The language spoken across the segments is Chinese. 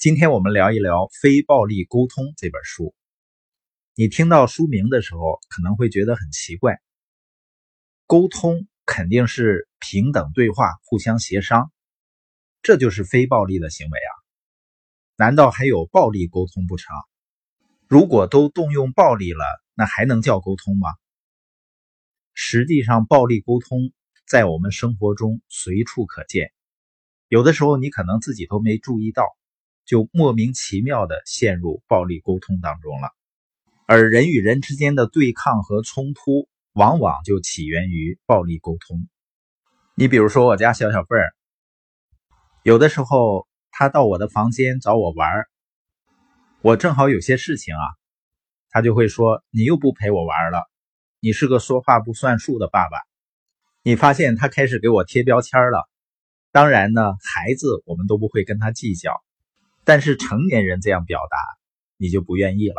今天我们聊一聊《非暴力沟通》这本书。你听到书名的时候，可能会觉得很奇怪。沟通肯定是平等对话、互相协商，这就是非暴力的行为啊？难道还有暴力沟通不成？如果都动用暴力了，那还能叫沟通吗？实际上，暴力沟通在我们生活中随处可见，有的时候你可能自己都没注意到。就莫名其妙的陷入暴力沟通当中了，而人与人之间的对抗和冲突，往往就起源于暴力沟通。你比如说我家小小贝儿，有的时候他到我的房间找我玩我正好有些事情啊，他就会说：“你又不陪我玩了，你是个说话不算数的爸爸。”你发现他开始给我贴标签了。当然呢，孩子我们都不会跟他计较。但是成年人这样表达，你就不愿意了。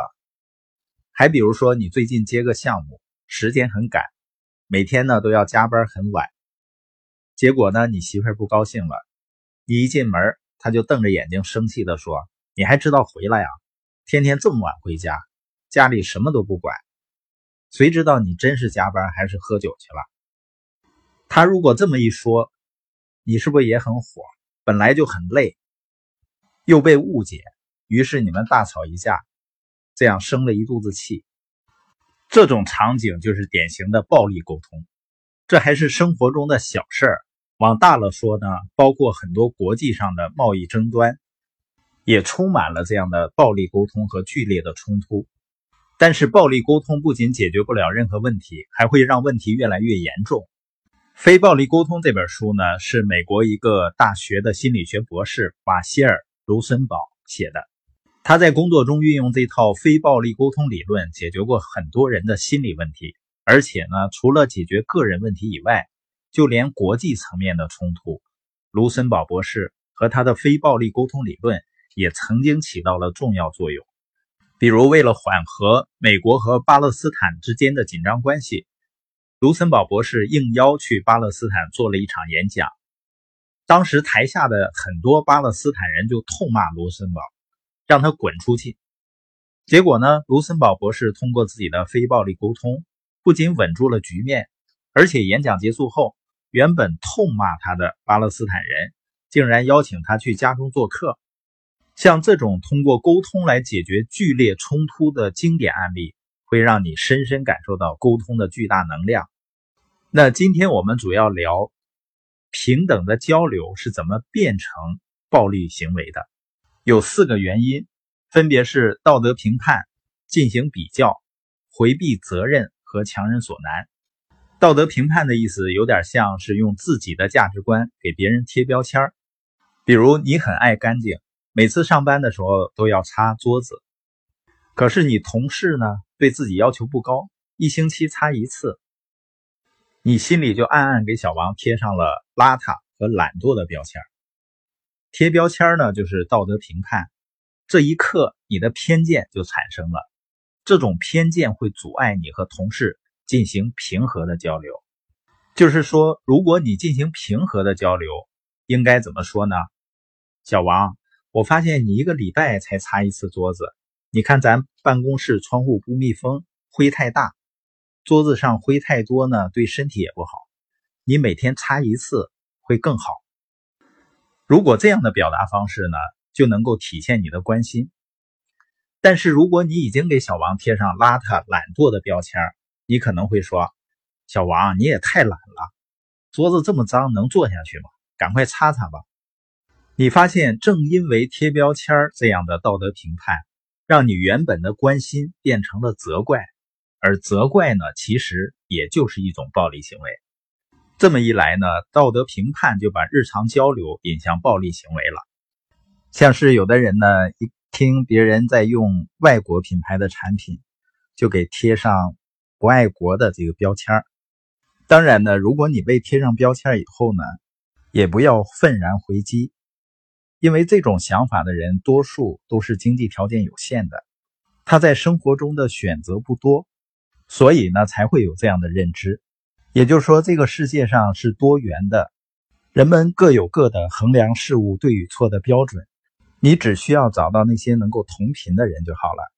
还比如说，你最近接个项目，时间很赶，每天呢都要加班很晚。结果呢，你媳妇儿不高兴了，你一进门，她就瞪着眼睛生气的说：“你还知道回来呀？天天这么晚回家，家里什么都不管，谁知道你真是加班还是喝酒去了？”他如果这么一说，你是不是也很火？本来就很累。又被误解，于是你们大吵一架，这样生了一肚子气。这种场景就是典型的暴力沟通。这还是生活中的小事儿，往大了说呢，包括很多国际上的贸易争端，也充满了这样的暴力沟通和剧烈的冲突。但是，暴力沟通不仅解决不了任何问题，还会让问题越来越严重。《非暴力沟通》这本书呢，是美国一个大学的心理学博士马歇尔。卢森堡写的，他在工作中运用这套非暴力沟通理论，解决过很多人的心理问题。而且呢，除了解决个人问题以外，就连国际层面的冲突，卢森堡博士和他的非暴力沟通理论也曾经起到了重要作用。比如，为了缓和美国和巴勒斯坦之间的紧张关系，卢森堡博士应邀去巴勒斯坦做了一场演讲。当时台下的很多巴勒斯坦人就痛骂卢森堡，让他滚出去。结果呢，卢森堡博士通过自己的非暴力沟通，不仅稳住了局面，而且演讲结束后，原本痛骂他的巴勒斯坦人竟然邀请他去家中做客。像这种通过沟通来解决剧烈冲突的经典案例，会让你深深感受到沟通的巨大能量。那今天我们主要聊。平等的交流是怎么变成暴力行为的？有四个原因，分别是道德评判、进行比较、回避责任和强人所难。道德评判的意思有点像是用自己的价值观给别人贴标签，比如你很爱干净，每次上班的时候都要擦桌子，可是你同事呢对自己要求不高，一星期擦一次。你心里就暗暗给小王贴上了邋遢和懒惰的标签贴标签呢，就是道德评判。这一刻，你的偏见就产生了。这种偏见会阻碍你和同事进行平和的交流。就是说，如果你进行平和的交流，应该怎么说呢？小王，我发现你一个礼拜才擦一次桌子。你看咱办公室窗户不密封，灰太大。桌子上灰太多呢，对身体也不好。你每天擦一次会更好。如果这样的表达方式呢，就能够体现你的关心。但是如果你已经给小王贴上邋遢、懒惰的标签，你可能会说：“小王，你也太懒了，桌子这么脏，能坐下去吗？赶快擦擦吧。”你发现，正因为贴标签这样的道德评判，让你原本的关心变成了责怪。而责怪呢，其实也就是一种暴力行为。这么一来呢，道德评判就把日常交流引向暴力行为了。像是有的人呢，一听别人在用外国品牌的产品，就给贴上不爱国的这个标签当然呢，如果你被贴上标签以后呢，也不要愤然回击，因为这种想法的人多数都是经济条件有限的，他在生活中的选择不多。所以呢，才会有这样的认知，也就是说，这个世界上是多元的，人们各有各的衡量事物对与错的标准。你只需要找到那些能够同频的人就好了。